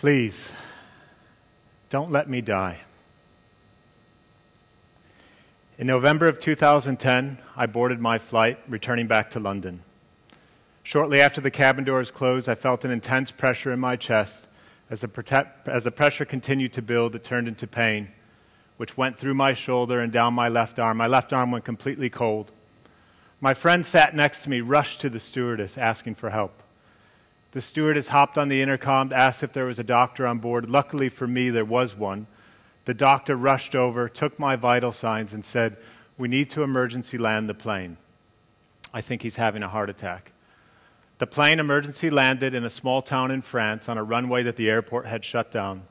Please, don't let me die. In November of 2010, I boarded my flight returning back to London. Shortly after the cabin doors closed, I felt an intense pressure in my chest. As the, as the pressure continued to build, it turned into pain, which went through my shoulder and down my left arm. My left arm went completely cold. My friend sat next to me, rushed to the stewardess asking for help. The stewardess hopped on the intercom, asked if there was a doctor on board. Luckily for me, there was one. The doctor rushed over, took my vital signs, and said, We need to emergency land the plane. I think he's having a heart attack. The plane emergency landed in a small town in France on a runway that the airport had shut down.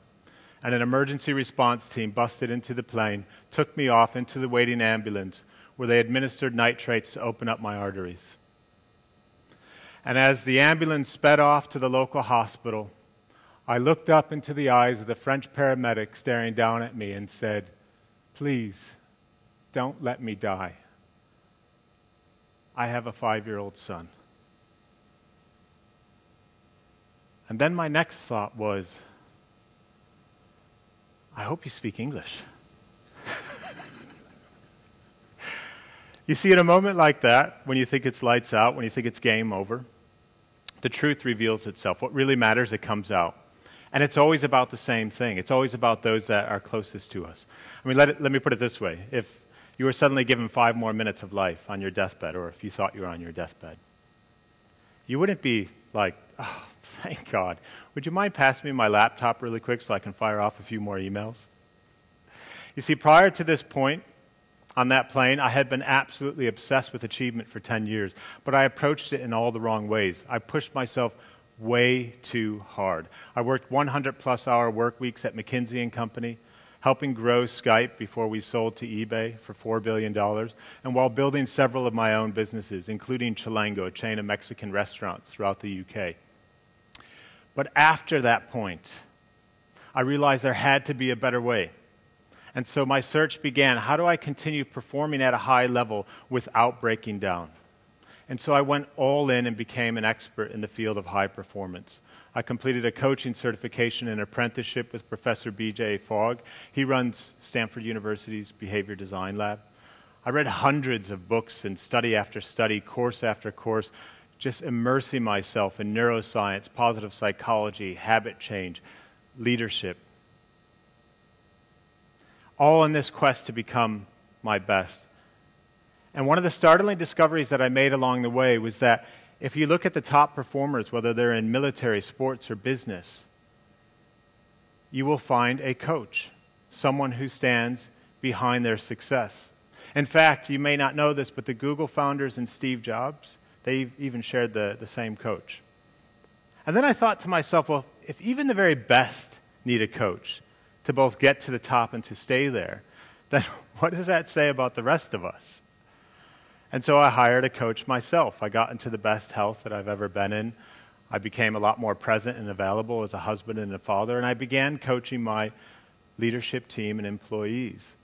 And an emergency response team busted into the plane, took me off into the waiting ambulance, where they administered nitrates to open up my arteries. And as the ambulance sped off to the local hospital, I looked up into the eyes of the French paramedic staring down at me and said, Please, don't let me die. I have a five year old son. And then my next thought was, I hope you speak English. you see, in a moment like that, when you think it's lights out, when you think it's game over, the truth reveals itself. What really matters, it comes out. And it's always about the same thing. It's always about those that are closest to us. I mean, let, it, let me put it this way. If you were suddenly given five more minutes of life on your deathbed, or if you thought you were on your deathbed, you wouldn't be like, oh, thank God. Would you mind passing me my laptop really quick so I can fire off a few more emails? You see, prior to this point, on that plane, I had been absolutely obsessed with achievement for 10 years, but I approached it in all the wrong ways. I pushed myself way too hard. I worked 100 plus hour work weeks at McKinsey and Company, helping grow Skype before we sold to eBay for $4 billion, and while building several of my own businesses, including Chilango, a chain of Mexican restaurants throughout the UK. But after that point, I realized there had to be a better way. And so my search began how do I continue performing at a high level without breaking down? And so I went all in and became an expert in the field of high performance. I completed a coaching certification and apprenticeship with Professor B.J. Fogg. He runs Stanford University's Behavior Design Lab. I read hundreds of books and study after study, course after course, just immersing myself in neuroscience, positive psychology, habit change, leadership. All in this quest to become my best. And one of the startling discoveries that I made along the way was that if you look at the top performers, whether they're in military, sports, or business, you will find a coach, someone who stands behind their success. In fact, you may not know this, but the Google founders and Steve Jobs, they even shared the, the same coach. And then I thought to myself, well, if even the very best need a coach to both get to the top and to stay there, then what does that say about the rest of us? And so I hired a coach myself. I got into the best health that I've ever been in. I became a lot more present and available as a husband and a father, and I began coaching my leadership team and employees.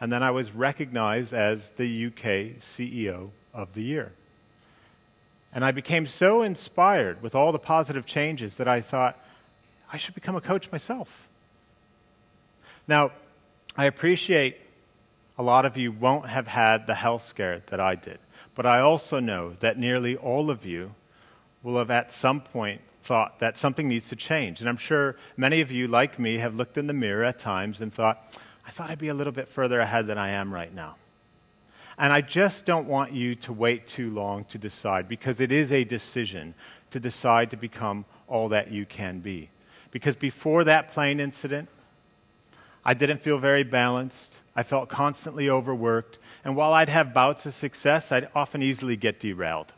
And then I was recognized as the UK CEO of the year. And I became so inspired with all the positive changes that I thought, I should become a coach myself. Now, I appreciate a lot of you won't have had the health scare that I did. But I also know that nearly all of you will have at some point thought that something needs to change. And I'm sure many of you, like me, have looked in the mirror at times and thought, I thought I'd be a little bit further ahead than I am right now. And I just don't want you to wait too long to decide because it is a decision to decide to become all that you can be. Because before that plane incident, I didn't feel very balanced. I felt constantly overworked, and while I'd have bouts of success, I'd often easily get derailed.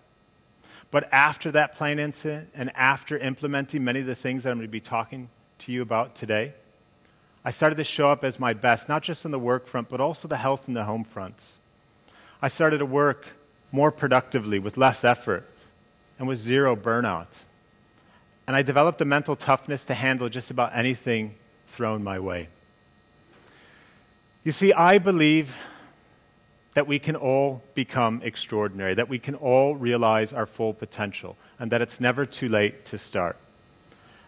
But after that plane incident, and after implementing many of the things that I'm going to be talking to you about today, I started to show up as my best, not just on the work front, but also the health and the home fronts. I started to work more productively with less effort and with zero burnout. And I developed a mental toughness to handle just about anything thrown my way. You see, I believe that we can all become extraordinary, that we can all realize our full potential, and that it's never too late to start.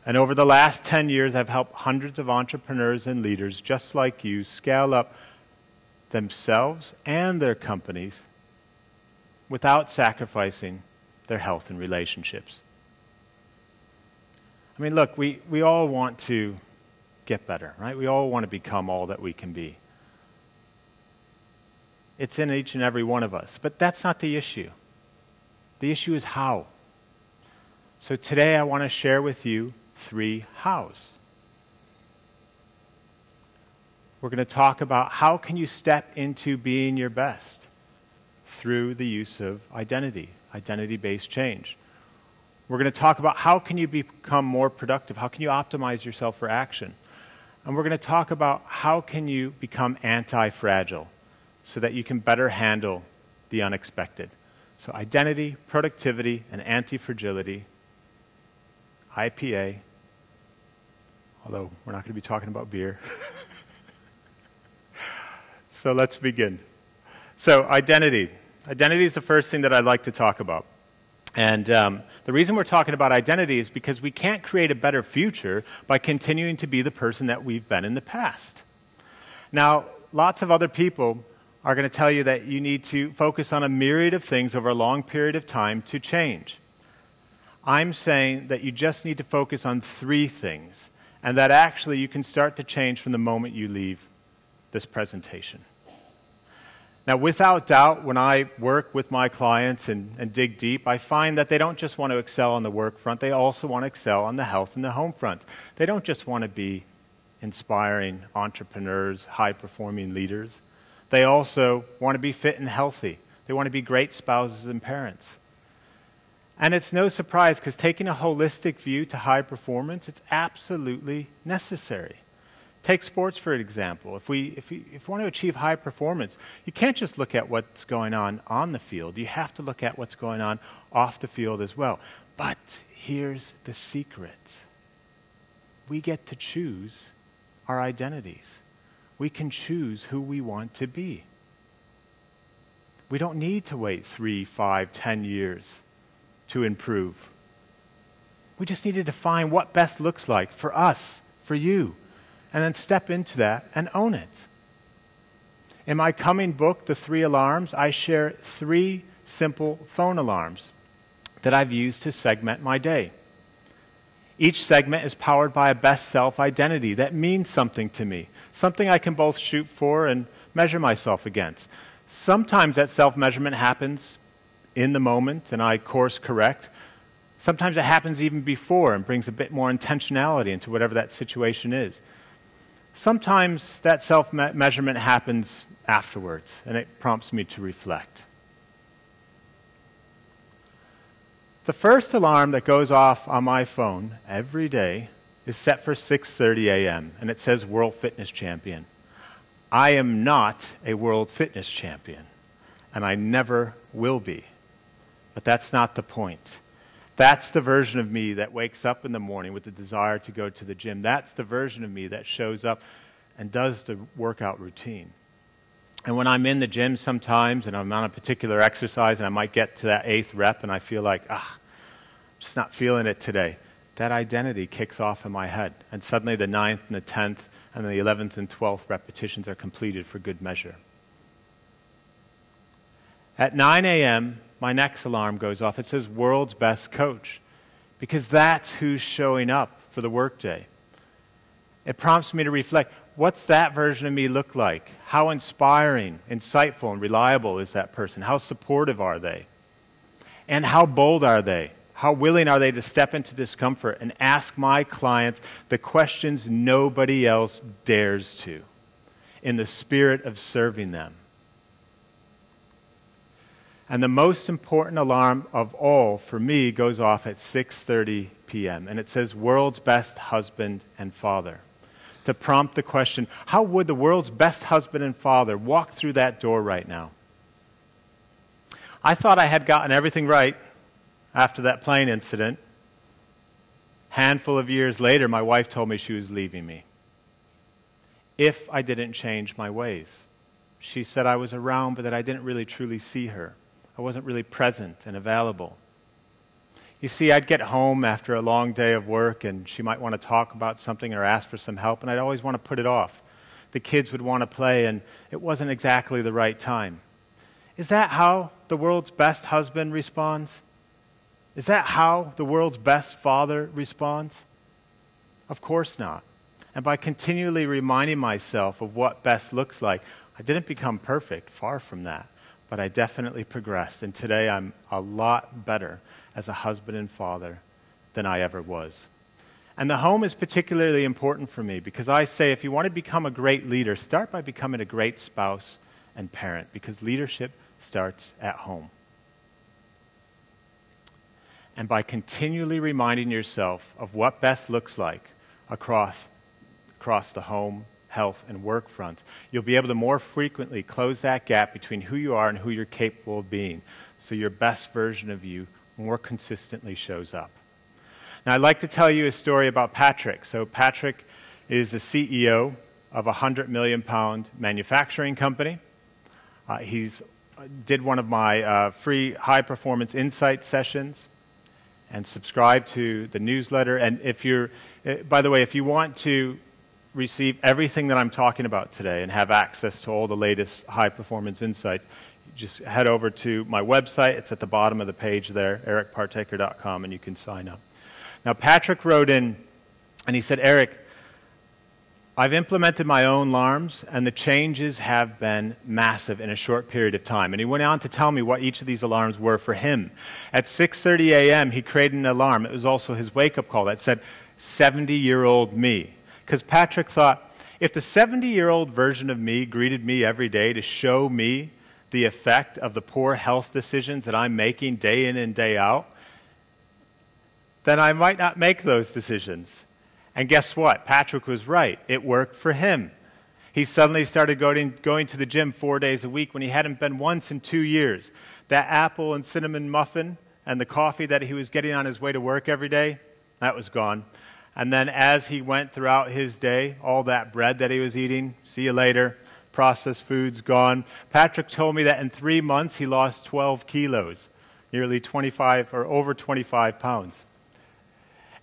And over the last 10 years, I've helped hundreds of entrepreneurs and leaders just like you scale up themselves and their companies without sacrificing their health and relationships. I mean, look, we, we all want to get better, right? We all want to become all that we can be. It's in each and every one of us. But that's not the issue. The issue is how. So today I want to share with you three hows. We're going to talk about how can you step into being your best through the use of identity, identity-based change. We're going to talk about how can you become more productive? How can you optimize yourself for action? And we're going to talk about how can you become anti-fragile so that you can better handle the unexpected. So identity, productivity, and anti-fragility, IPA, although we're not going to be talking about beer. so let's begin. So, identity. Identity is the first thing that I'd like to talk about. And um, the reason we're talking about identity is because we can't create a better future by continuing to be the person that we've been in the past. Now, lots of other people are going to tell you that you need to focus on a myriad of things over a long period of time to change. I'm saying that you just need to focus on three things and that actually you can start to change from the moment you leave this presentation. Now, without doubt, when I work with my clients and, and, dig deep, I find that they don't just want to excel on the work front, they also want to excel on the health and the home front. They don't just want to be inspiring entrepreneurs, high performing leaders. They also want to be fit and healthy. They want to be great spouses and parents. And it's no surprise because taking a holistic view to high performance, it's absolutely necessary. Take sports, for example. If we, if, we, if we want to achieve high performance, you can't just look at what's going on on the field. You have to look at what's going on off the field as well. But here's the secret we get to choose our identities, we can choose who we want to be. We don't need to wait three, five, ten years to improve. We just need to define what best looks like for us, for you and then step into that and own it. In my coming book, The Three Alarms, I share three simple phone alarms that I've used to segment my day. Each segment is powered by a best self identity that means something to me, something I can both shoot for and measure myself against. Sometimes that self measurement happens in the moment and I course correct. Sometimes it happens even before and brings a bit more intentionality into whatever that situation is. Sometimes that self measurement happens afterwards, and it prompts me to reflect. The first alarm that goes off on my phone every day is set for 6:30 a.m. and it says World Fitness Champion. I am not a World Fitness Champion, and I never will be. But that's not the point. That's the version of me that wakes up in the morning with the desire to go to the gym. That's the version of me that shows up and does the workout routine. And when I'm in the gym sometimes and I'm on a particular exercise and I might get to that eighth rep and I feel like, ah, I'm just not feeling it today, that identity kicks off in my head. And suddenly the ninth and the tenth and the eleventh and twelfth repetitions are completed for good measure. At 9 a.m., my next alarm goes off. It says world's best coach because that's who's showing up for the workday. It prompts me to reflect what's that version of me look like? How inspiring, insightful, and reliable is that person? How supportive are they? And how bold are they? How willing are they to step into discomfort and ask my clients the questions nobody else dares to in the spirit of serving them? And the most important alarm of all for me goes off at 6:30 p.m. and it says world's best husband and father. To prompt the question, how would the world's best husband and father walk through that door right now? I thought I had gotten everything right after that plane incident. Handful of years later, my wife told me she was leaving me if I didn't change my ways. She said I was around, but that I didn't really truly see her. I wasn't really present and available. You see, I'd get home after a long day of work and she might want to talk about something or ask for some help, and I'd always want to put it off. The kids would want to play, and it wasn't exactly the right time. Is that how the world's best husband responds? Is that how the world's best father responds? Of course not. And by continually reminding myself of what best looks like, I didn't become perfect, far from that, but I definitely progressed. And today I'm a lot better as a husband and father than I ever was. And the home is particularly important for me because I say if you want to become a great leader, start by becoming a great spouse and parent because leadership starts at home. And by continually reminding yourself of what best looks like across, across the home, health, and work fronts, you'll be able to more frequently close that gap between who you are and who you're capable of being so your best version of you more consistently shows up. Now, I'd like to tell you a story about Patrick. So, Patrick is the CEO of a 100 million pound manufacturing company. Uh, he's uh, did one of my uh, free high performance insight sessions and subscribe to the newsletter. And if you're, uh, by the way, if you want to receive everything that I'm talking about today and have access to all the latest high performance insights, just head over to my website. It's at the bottom of the page there, ericpartaker.com, and you can sign up. Now, Patrick wrote in and he said, Eric, I've implemented my own alarms, and the changes have been massive in a short period of time. And he went on to tell me what each of these alarms were for him. At 6:30 a.m., he created an alarm. It was also his wake-up call that said, "70-year-old me," because Patrick thought, if the 70-year-old version of me greeted me every day to show me the effect of the poor health decisions that I'm making day in and day out, then I might not make those decisions. And guess what? Patrick was right. It worked for him. He suddenly started going, going to the gym four days a week when he hadn't been once in two years. That apple and cinnamon muffin and the coffee that he was getting on his way to work every day, that was gone. And then as he went throughout his day, all that bread that he was eating, see you later, processed foods gone. Patrick told me that in three months he lost 12 kilos, nearly 25 or over 25 pounds.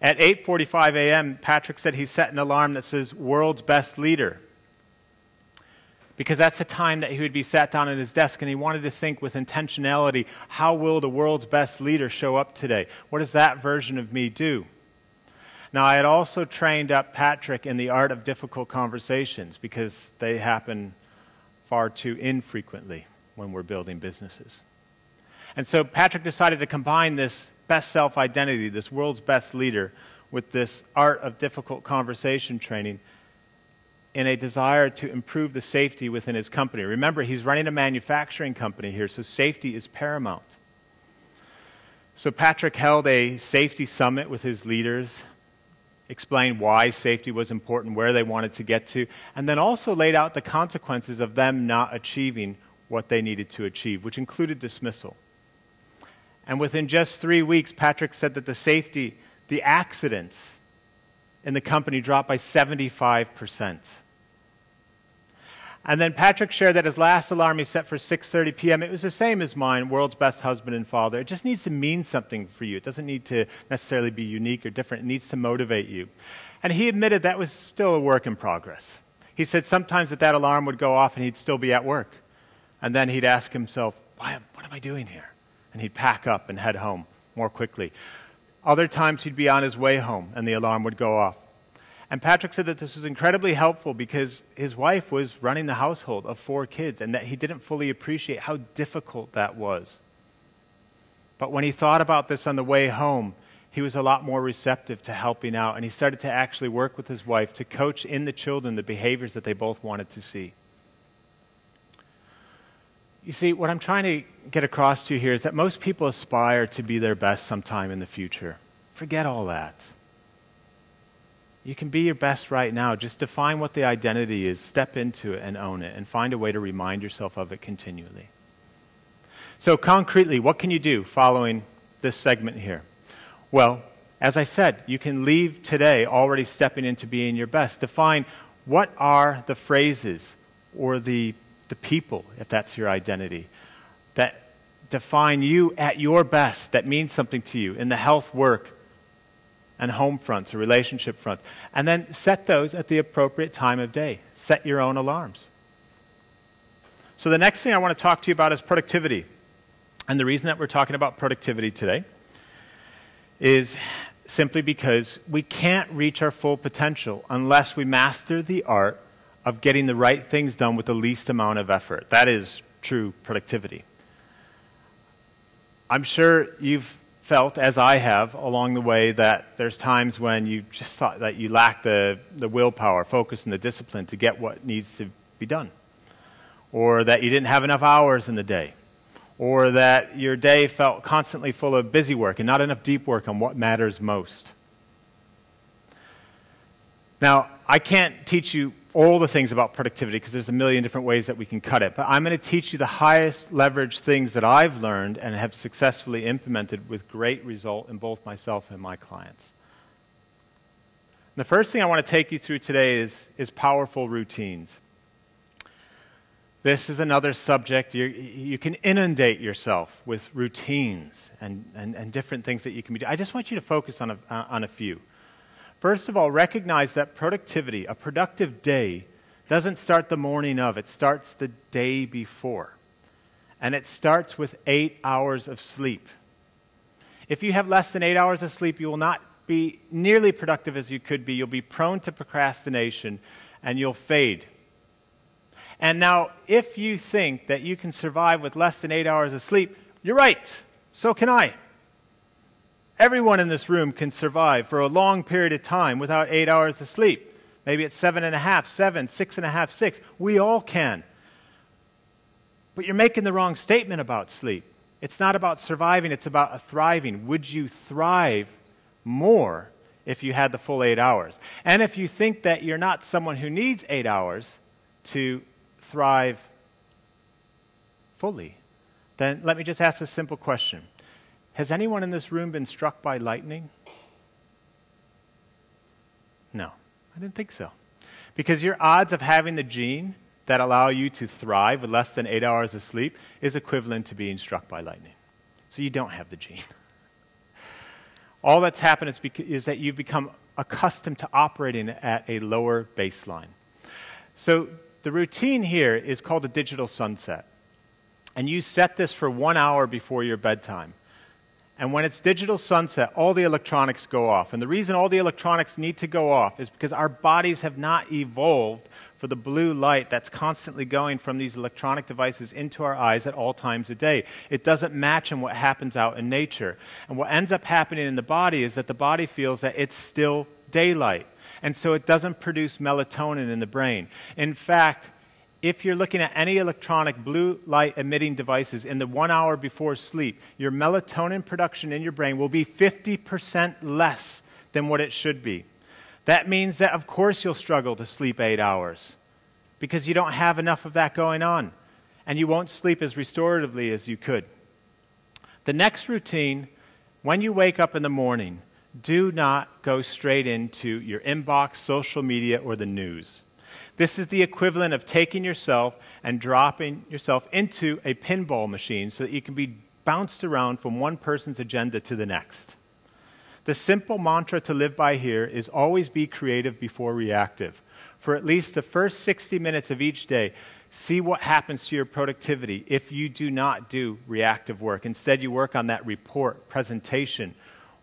At 8:45 a.m., Patrick said he set an alarm that says "World's Best Leader," because that's the time that he would be sat down at his desk, and he wanted to think with intentionality: How will the world's best leader show up today? What does that version of me do? Now, I had also trained up Patrick in the art of difficult conversations because they happen far too infrequently when we're building businesses. And so Patrick decided to combine this best self identity, this world's best leader, with this art of difficult conversation training in a desire to improve the safety within his company. Remember, he's running a manufacturing company here, so safety is paramount. So, Patrick held a safety summit with his leaders, explained why safety was important, where they wanted to get to, and then also laid out the consequences of them not achieving what they needed to achieve, which included dismissal. And within just three weeks, Patrick said that the safety, the accidents in the company dropped by 75%. And then Patrick shared that his last alarm he set for 6:30 p.m. It was the same as mine, world's best husband and father. It just needs to mean something for you. It doesn't need to necessarily be unique or different. It needs to motivate you. And he admitted that was still a work in progress. He said sometimes that that alarm would go off and he'd still be at work. And then he'd ask himself, Why, what am I doing here? and he'd pack up and head home more quickly. Other times he'd be on his way home and the alarm would go off. And Patrick said that this was incredibly helpful because his wife was running the household of four kids and that he didn't fully appreciate how difficult that was. But when he thought about this on the way home, he was a lot more receptive to helping out and he started to actually work with his wife to coach in the children the behaviors that they both wanted to see. You see, what I'm trying to get across to you here is that most people aspire to be their best sometime in the future. Forget all that. You can be your best right now. Just define what the identity is, step into it, and own it, and find a way to remind yourself of it continually. So, concretely, what can you do following this segment here? Well, as I said, you can leave today already stepping into being your best. Define what are the phrases or the the people, if that's your identity, that define you at your best that means something to you in the health, work, and home fronts or relationship fronts. And then set those at the appropriate time of day. Set your own alarms. So, the next thing I want to talk to you about is productivity. And the reason that we're talking about productivity today is simply because we can't reach our full potential unless we master the art of getting the right things done with the least amount of effort. That is true productivity. I'm sure you've felt, as I have along the way, that there's times when you just thought that you lack the, the willpower, focus, and the discipline to get what needs to be done. Or that you didn't have enough hours in the day. Or that your day felt constantly full of busy work and not enough deep work on what matters most. Now, I can't teach you all the things about productivity because there's a million different ways that we can cut it. But I'm going to teach you the highest leverage things that I've learned and have successfully implemented with great result in both myself and my clients. And the first thing I want to take you through today is, is powerful routines. This is another subject. You, you can inundate yourself with routines and, and, and different things that you can be doing. I just want you to focus on a, on a few. First of all, recognize that productivity, a productive day, doesn't start the morning of, it starts the day before. And it starts with eight hours of sleep. If you have less than eight hours of sleep, you will not be nearly productive as you could be. You'll be prone to procrastination and you'll fade. And now, if you think that you can survive with less than eight hours of sleep, you're right. So can I. Everyone in this room can survive for a long period of time without eight hours of sleep. Maybe it's seven and a half, seven, six and a half, six. We all can. But you're making the wrong statement about sleep. It's not about surviving, it's about thriving. Would you thrive more if you had the full eight hours? And if you think that you're not someone who needs eight hours to thrive fully, then let me just ask a simple question has anyone in this room been struck by lightning? No, I didn't think so. Because your odds of having the gene that allow you to thrive with less than eight hours of sleep is equivalent to being struck by lightning. So you don't have the gene. All that's happened is, is that you've become accustomed to operating at a lower baseline. So the routine here is called a digital sunset. And you set this for one hour before your bedtime. And when it's digital sunset, all the electronics go off. And the reason all the electronics need to go off is because our bodies have not evolved for the blue light that's constantly going from these electronic devices into our eyes at all times a day. It doesn't match in what happens out in nature. And what ends up happening in the body is that the body feels that it's still daylight. And so it doesn't produce melatonin in the brain. In fact, if you're looking at any electronic blue light emitting devices in the one hour before sleep, your melatonin production in your brain will be 50% less than what it should be. That means that, of course, you'll struggle to sleep eight hours because you don't have enough of that going on, and you won't sleep as restoratively as you could. The next routine, when you wake up in the morning, do not go straight into your inbox, social media, or the news. This is the equivalent of taking yourself and dropping yourself into a pinball machine so that you can be bounced around from one person's agenda to the next. The simple mantra to live by here is always be creative before reactive. For at least the first 60 minutes of each day, see what happens to your productivity if you do not do reactive work. Instead, you work on that report, presentation,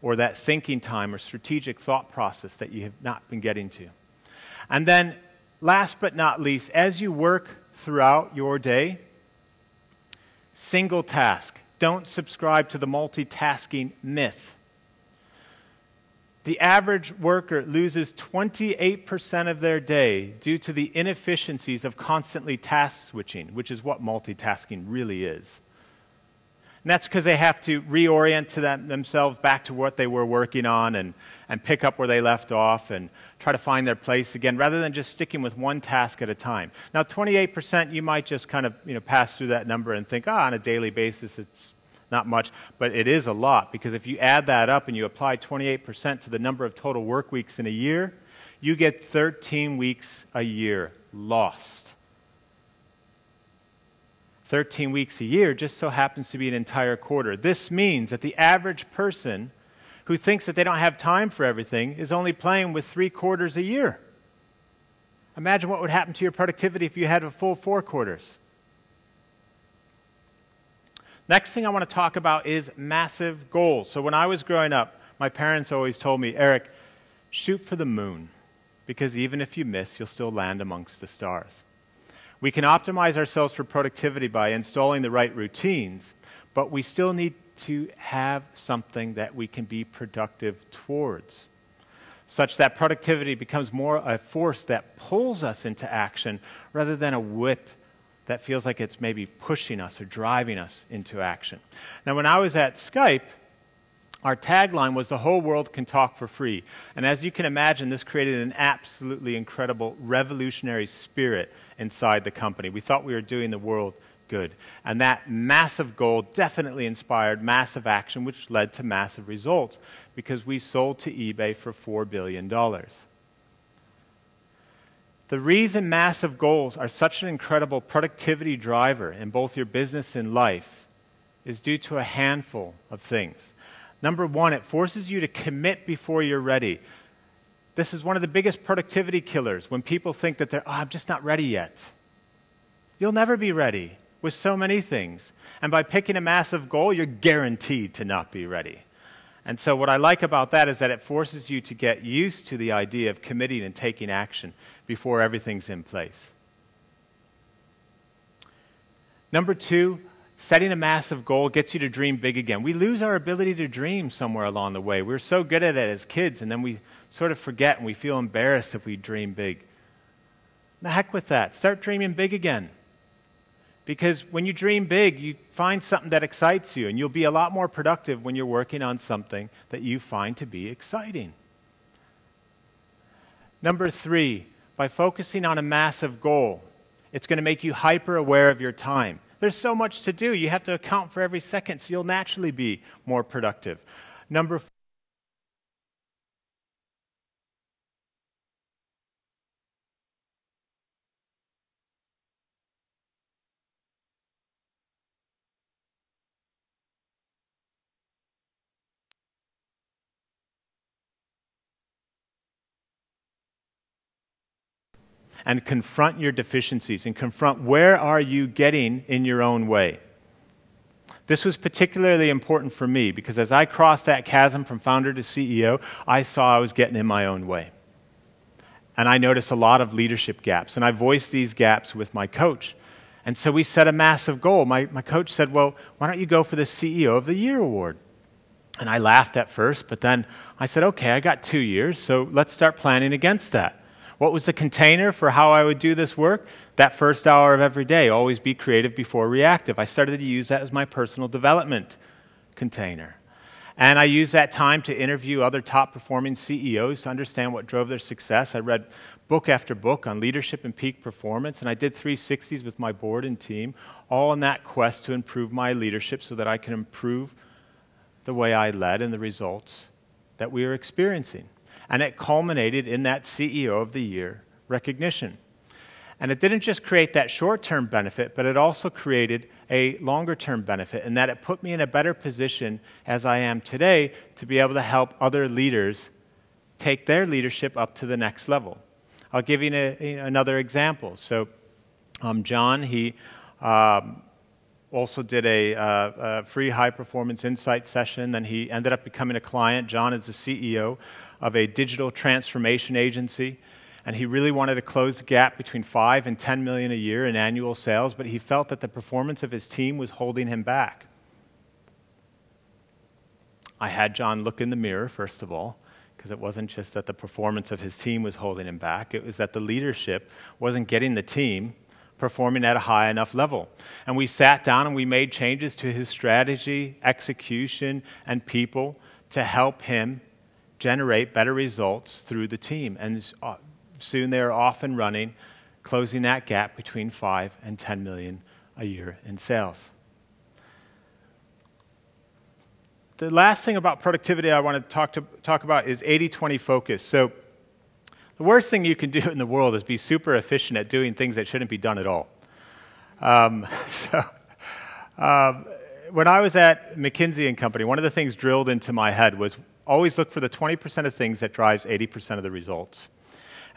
or that thinking time or strategic thought process that you have not been getting to. And then last but not least, as you work throughout your day, single task. Don't subscribe to the multitasking myth. The average worker loses 28% of their day due to the inefficiencies of constantly task switching, which is what multitasking really is. And that's because they have to reorient to them, themselves back to what they were working on and, and pick up where they left off and try to find their place again rather than just sticking with one task at a time. Now, 28%, you might just kind of you know, pass through that number and think, ah, oh, on a daily basis, it's not much, but it is a lot because if you add that up and you apply 28% to the number of total work weeks in a year, you get 13 weeks a year lost. 13 weeks a year just so happens to be an entire quarter. This means that the average person who thinks that they don't have time for everything is only playing with three quarters a year. Imagine what would happen to your productivity if you had a full four quarters. Next thing I want to talk about is massive goals. So, when I was growing up, my parents always told me, Eric, shoot for the moon, because even if you miss, you'll still land amongst the stars. We can optimize ourselves for productivity by installing the right routines, but we still need to have something that we can be productive towards, such that productivity becomes more a force that pulls us into action rather than a whip that feels like it's maybe pushing us or driving us into action. Now, when I was at Skype, our tagline was the whole world can talk for free. And as you can imagine, this created an absolutely incredible revolutionary spirit inside the company. We thought we were doing the world good. And that massive goal definitely inspired massive action, which led to massive results because we sold to eBay for $4 billion. The reason massive goals are such an incredible productivity driver in both your business and life is due to a handful of things. Number one, it forces you to commit before you're ready. This is one of the biggest productivity killers when people think that they're, oh, I'm just not ready yet. You'll never be ready with so many things. And by picking a massive goal, you're guaranteed to not be ready. And so, what I like about that is that it forces you to get used to the idea of committing and taking action before everything's in place. Number two, setting a massive goal gets you to dream big again. We lose our ability to dream somewhere along the way. We're so good at it as kids, and then we sort of forget and we feel embarrassed if we dream big. The heck with that. Start dreaming big again. Because when you dream big, you find something that excites you, and you'll be a lot more productive when you're working on something that you find to be exciting. Number three, by focusing on a massive goal. It's going to make you hyper aware of your time. There's so much to do. You have to account for every second, so you'll naturally be more productive. Number and confront your deficiencies and confront where are you getting in your own way. This was particularly important for me because as I crossed that chasm from founder to CEO, I saw I was getting in my own way. And I noticed a lot of leadership gaps. And I voiced these gaps with my coach. And so we set a massive goal. My, my coach said, Well, why don't you go for the CEO of the Year award? And I laughed at first, but then I said, Okay, I got two years, so let's start planning against that. What was the container for how I would do this work? That first hour of every day, always be creative before reactive. I started to use that as my personal development container. And I used that time to interview other top performing CEOs to understand what drove their success. I read book after book on leadership and peak performance, and I did 360s with my board and team, all in that quest to improve my leadership so that I can improve the way I led and the results that we are experiencing and it culminated in that CEO of the Year recognition. And it didn't just create that short term benefit, but it also created a longer term benefit, in that it put me in a better position as I am today to be able to help other leaders take their leadership up to the next level. I'll give you a, another example. So, um, John, he um, also did a, uh, a free high performance insight session. Then he ended up becoming a client. John is the CEO of a digital transformation agency and he really wanted to close the gap between 5 and 10 million a year in annual sales but he felt that the performance of his team was holding him back i had john look in the mirror first of all because it wasn't just that the performance of his team was holding him back it was that the leadership wasn't getting the team performing at a high enough level. And we sat down and we made changes to his strategy, execution, and people to help him generate better results through the team. And uh, soon they're off and running, closing that gap between 5 and 10 million a year in sales. The last thing about productivity I want to talk, to, talk about is 80 20 focus. So, the worst thing you can do in the world is be super efficient at doing things that shouldn't be done at all. Um, so, Uh, when I was at McKinsey and Company, one of the things drilled into my head was always look for the 20% of things that drives 80% of the results.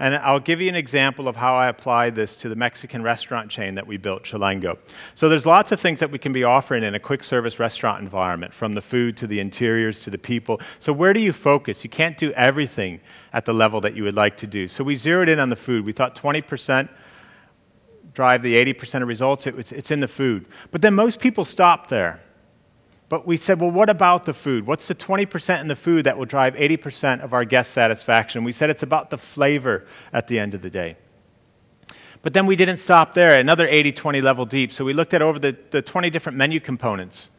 And I'll give you an example of how I apply this to the Mexican restaurant chain that we built, Chilango. So there's lots of things that we can be offering in a quick service restaurant environment, from the food to the interiors to the people. So where do you focus? You can't do everything at the level that you would like to do. So we zeroed in on the food. We thought 20% drive the 80% of results. It, it's in the food. But then most people stop there. But we said, well, what about the food? What's the 20% in the food that will drive 80% of our guest satisfaction? We said it's about the flavor at the end of the day. But then we didn't stop there, another 80 20 level deep. So we looked at over the, the 20 different menu components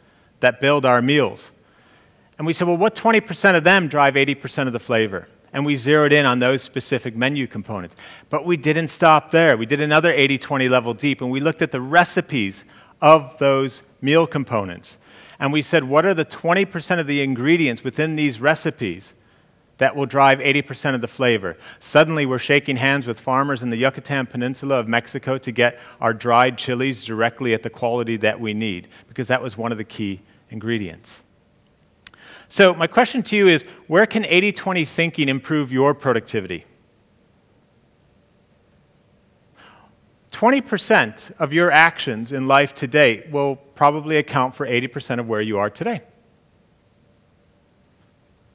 that build our meals. And we said, well, what 20% of them drive 80% of the flavor? And we zeroed in on those specific menu components. But we didn't stop there. We did another 80 20 level deep, and we looked at the recipes of those meal components. And we said, what are the 20% of the ingredients within these recipes that will drive 80% of the flavor? Suddenly, we're shaking hands with farmers in the Yucatan Peninsula of Mexico to get our dried chilies directly at the quality that we need, because that was one of the key ingredients. So, my question to you is where can 80 20 thinking improve your productivity? 20% of your actions in life to date will probably account for 80% of where you are today.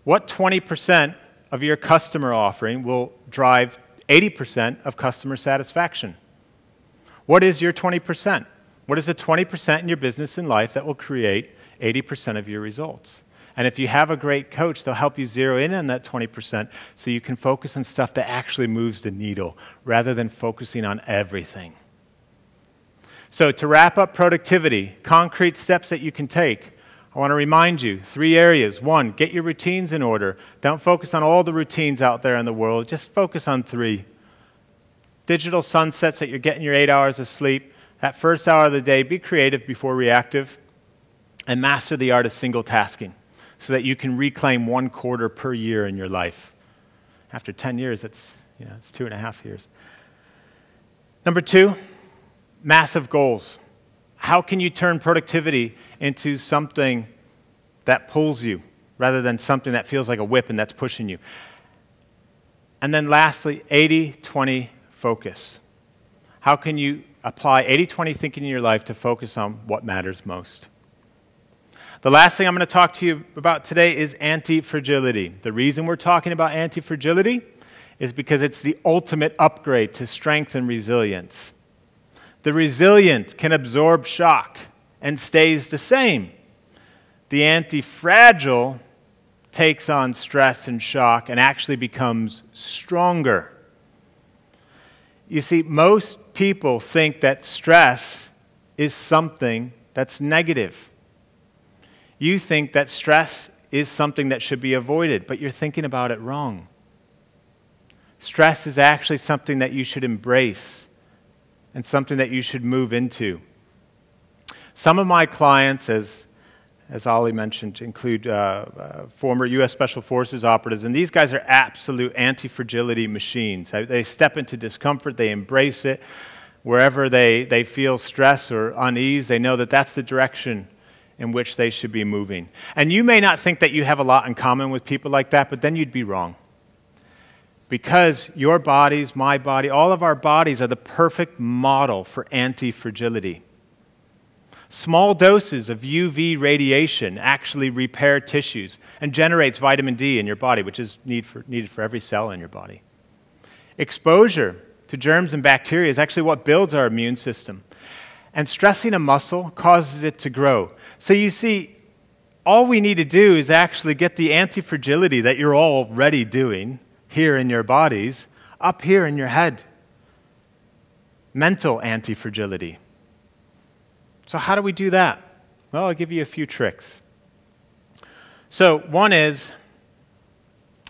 What 20% of your customer offering will drive 80% of customer satisfaction? What is your 20%? What is the 20% in your business and life that will create 80% of your results? And if you have a great coach, they'll help you zero in on that 20% so you can focus on stuff that actually moves the needle rather than focusing on everything. So, to wrap up productivity, concrete steps that you can take. I want to remind you three areas. One, get your routines in order. Don't focus on all the routines out there in the world, just focus on three. Digital sunsets that you're getting your eight hours of sleep. That first hour of the day, be creative before reactive. And master the art of single tasking so that you can reclaim one quarter per year in your life. After 10 years, it's, you know, it's two and a half years. Number two, massive goals. How can you turn productivity into something that pulls you rather than something that feels like a whip and that's pushing you? And then lastly, 80 20 focus. How can you apply 80 20 thinking in your life to focus on what matters most? The last thing I'm going to talk to you about today is anti fragility. The reason we're talking about anti fragility is because it's the ultimate upgrade to strength and resilience. The resilient can absorb shock and stays the same. The anti fragile takes on stress and shock and actually becomes stronger. You see, most people think that stress is something that's negative. You think that stress is something that should be avoided, but you're thinking about it wrong. Stress is actually something that you should embrace and something that you should move into. Some of my clients, as, as Ollie mentioned, include uh, uh, former U.S. Special Forces operatives, and these guys are absolute anti fragility machines. They step into discomfort, they embrace it. Wherever they, they feel stress or unease, they know that that's the direction in which they should be moving. And you may not think that you have a lot in common with people like that, but then you'd be wrong. Because your bodies, my body, all of our bodies are the perfect model for anti fragility. Small doses of UV radiation actually repair tissues and generates vitamin D in your body, which is need for, needed for every cell in your body. Exposure to germs and bacteria is actually what builds our immune system. And stressing a muscle causes it to grow. So you see, all we need to do is actually get the anti fragility that you're already doing here in your bodies up here in your head. Mental anti fragility. So, how do we do that? Well, I'll give you a few tricks. So, one is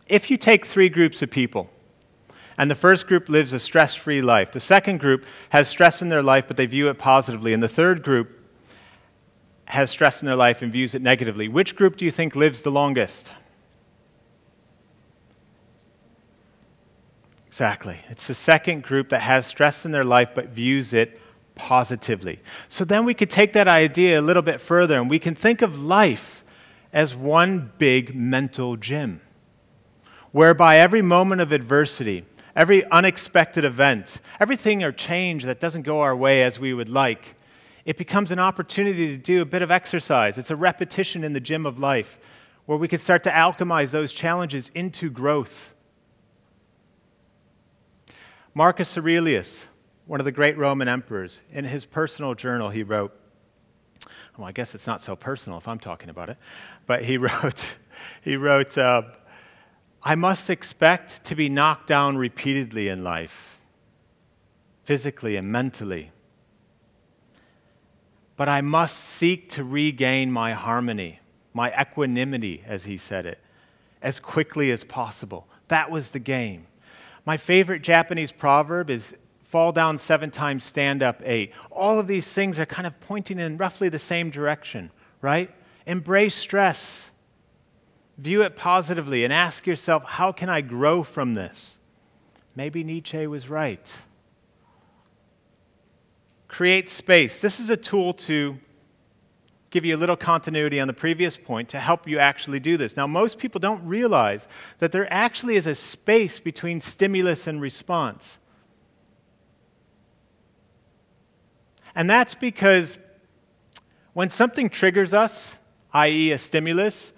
if you take three groups of people, and the first group lives a stress free life, the second group has stress in their life, but they view it positively, and the third group has stress in their life and views it negatively. Which group do you think lives the longest? Exactly. It's the second group that has stress in their life but views it positively. So then we could take that idea a little bit further and we can think of life as one big mental gym, whereby every moment of adversity, every unexpected event, everything or change that doesn't go our way as we would like, it becomes an opportunity to do a bit of exercise. It's a repetition in the gym of life where we can start to alchemize those challenges into growth. Marcus Aurelius, one of the great Roman emperors, in his personal journal, he wrote, well, I guess it's not so personal if I'm talking about it, but he wrote, he wrote, uh, I must expect to be knocked down repeatedly in life, physically and mentally. But I must seek to regain my harmony, my equanimity, as he said it, as quickly as possible. That was the game. My favorite Japanese proverb is fall down seven times, stand up eight. All of these things are kind of pointing in roughly the same direction, right? Embrace stress. View it positively and ask yourself, how can I grow from this? Maybe Nietzsche was right. Create space. This is a tool to give you a little continuity on the previous point to help you actually do this. Now, most people don't realize that there actually is a space between stimulus and response. And that's because when something triggers us, i.e., a stimulus,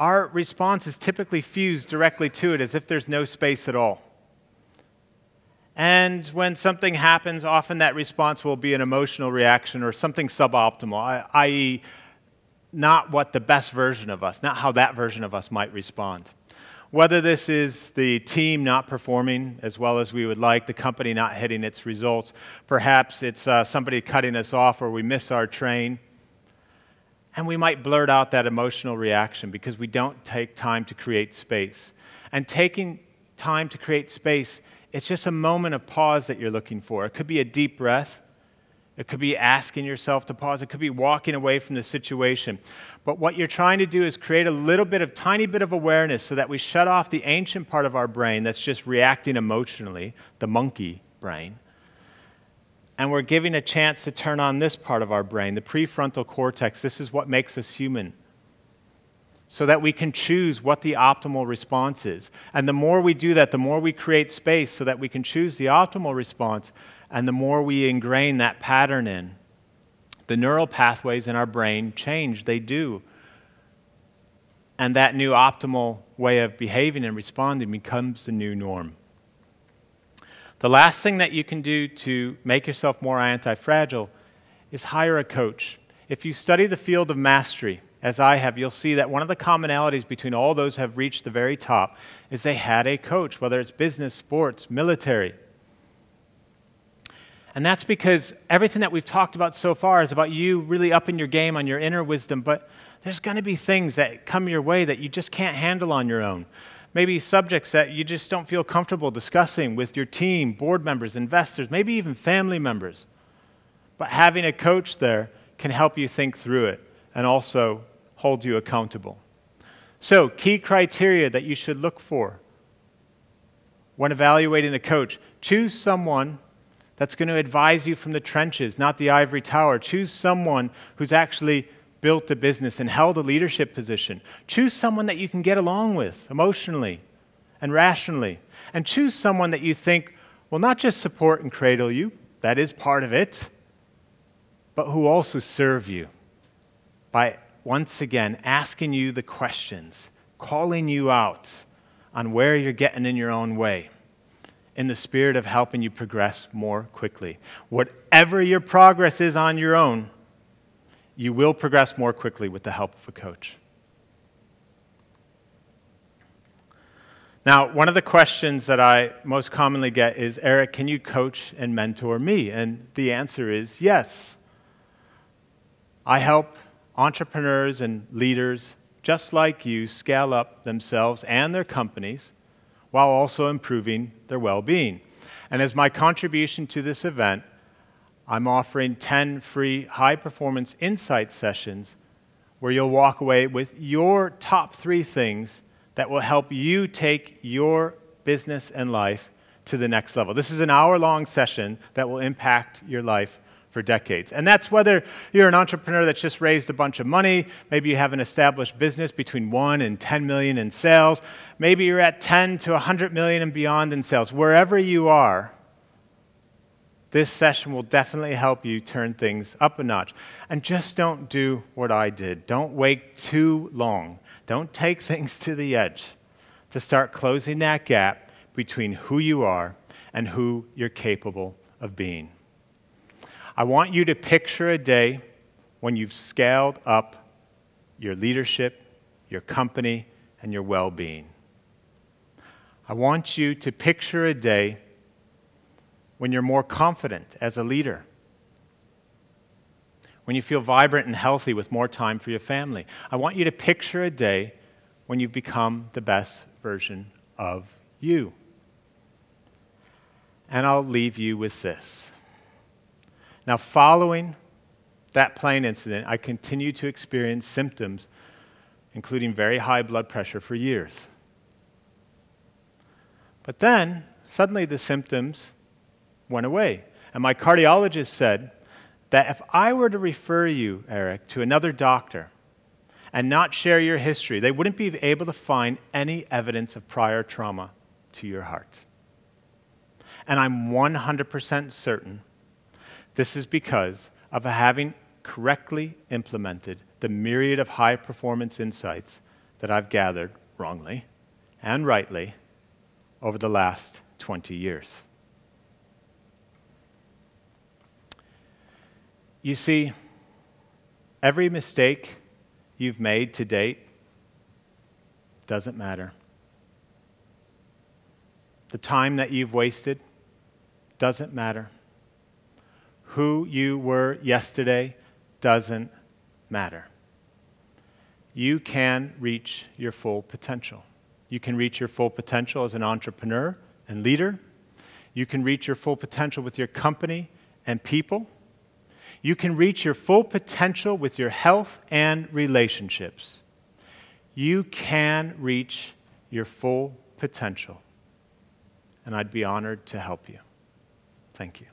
our response is typically fused directly to it as if there's no space at all. And when something happens, often that response will be an emotional reaction or something suboptimal, i.e., not what the best version of us, not how that version of us might respond. Whether this is the team not performing as well as we would like, the company not hitting its results, perhaps it's uh, somebody cutting us off or we miss our train. And we might blurt out that emotional reaction because we don't take time to create space. And taking time to create space, it's just a moment of pause that you're looking for. It could be a deep breath. It could be asking yourself to pause. It could be walking away from the situation. But what you're trying to do is create a little bit of, tiny bit of awareness so that we shut off the ancient part of our brain that's just reacting emotionally, the monkey brain. And we're giving a chance to turn on this part of our brain, the prefrontal cortex. This is what makes us human. So that we can choose what the optimal response is. And the more we do that, the more we create space so that we can choose the optimal response, and the more we ingrain that pattern in, the neural pathways in our brain change. They do. And that new optimal way of behaving and responding becomes the new norm. The last thing that you can do to make yourself more anti fragile is hire a coach. If you study the field of mastery, as I have, you'll see that one of the commonalities between all those who have reached the very top is they had a coach, whether it's business, sports, military. And that's because everything that we've talked about so far is about you really upping your game on your inner wisdom, but there's going to be things that come your way that you just can't handle on your own. Maybe subjects that you just don't feel comfortable discussing with your team, board members, investors, maybe even family members. But having a coach there can help you think through it and also hold you accountable. So, key criteria that you should look for when evaluating a coach choose someone that's going to advise you from the trenches, not the ivory tower. Choose someone who's actually built a business and held a leadership position. Choose someone that you can get along with emotionally and rationally. And choose someone that you think will not just support and cradle you, that is part of it, but who also serve you by once again asking you the questions, calling you out on where you're getting in your own way in the spirit of helping you progress more quickly. Whatever your progress is on your own, you will progress more quickly with the help of a coach. Now, one of the questions that I most commonly get is Eric, can you coach and mentor me? And the answer is yes. I help entrepreneurs and leaders just like you scale up themselves and their companies while also improving their well being. And as my contribution to this event, I'm offering 10 free high performance insight sessions where you'll walk away with your top three things that will help you take your business and life to the next level. This is an hour long session that will impact your life for decades. And that's whether you're an entrepreneur that's just raised a bunch of money, maybe you have an established business between 1 and 10 million in sales, maybe you're at 10 to 100 million and beyond in sales. Wherever you are, this session will definitely help you turn things up a notch. And just don't do what I did. Don't wait too long. Don't take things to the edge to start closing that gap between who you are and who you're capable of being. I want you to picture a day when you've scaled up your leadership, your company, and your well being. I want you to picture a day when you're more confident as a leader, when you feel vibrant and healthy with more time for your family. I want you to picture a day when you've become the best version of you. And I'll leave you with this. Now, following that plane incident, I continued to experience symptoms, including very high blood pressure, for years. But then, suddenly, the symptoms went away. And my cardiologist said that if I were to refer you, Eric, to another doctor and not share your history, they wouldn't be able to find any evidence of prior trauma to your heart. And I'm 100% certain this is because of having correctly implemented the myriad of high performance insights that I've gathered wrongly and rightly over the last 20 years. You see, every mistake you've made to date doesn't matter. The time that you've wasted doesn't matter who you were yesterday doesn't matter. You can reach your full potential. You can reach your full potential as an entrepreneur and leader. You can reach your full potential with your company and people. You can reach your full potential with your health and relationships. You can reach your full potential. And I'd be honored to help you. Thank you.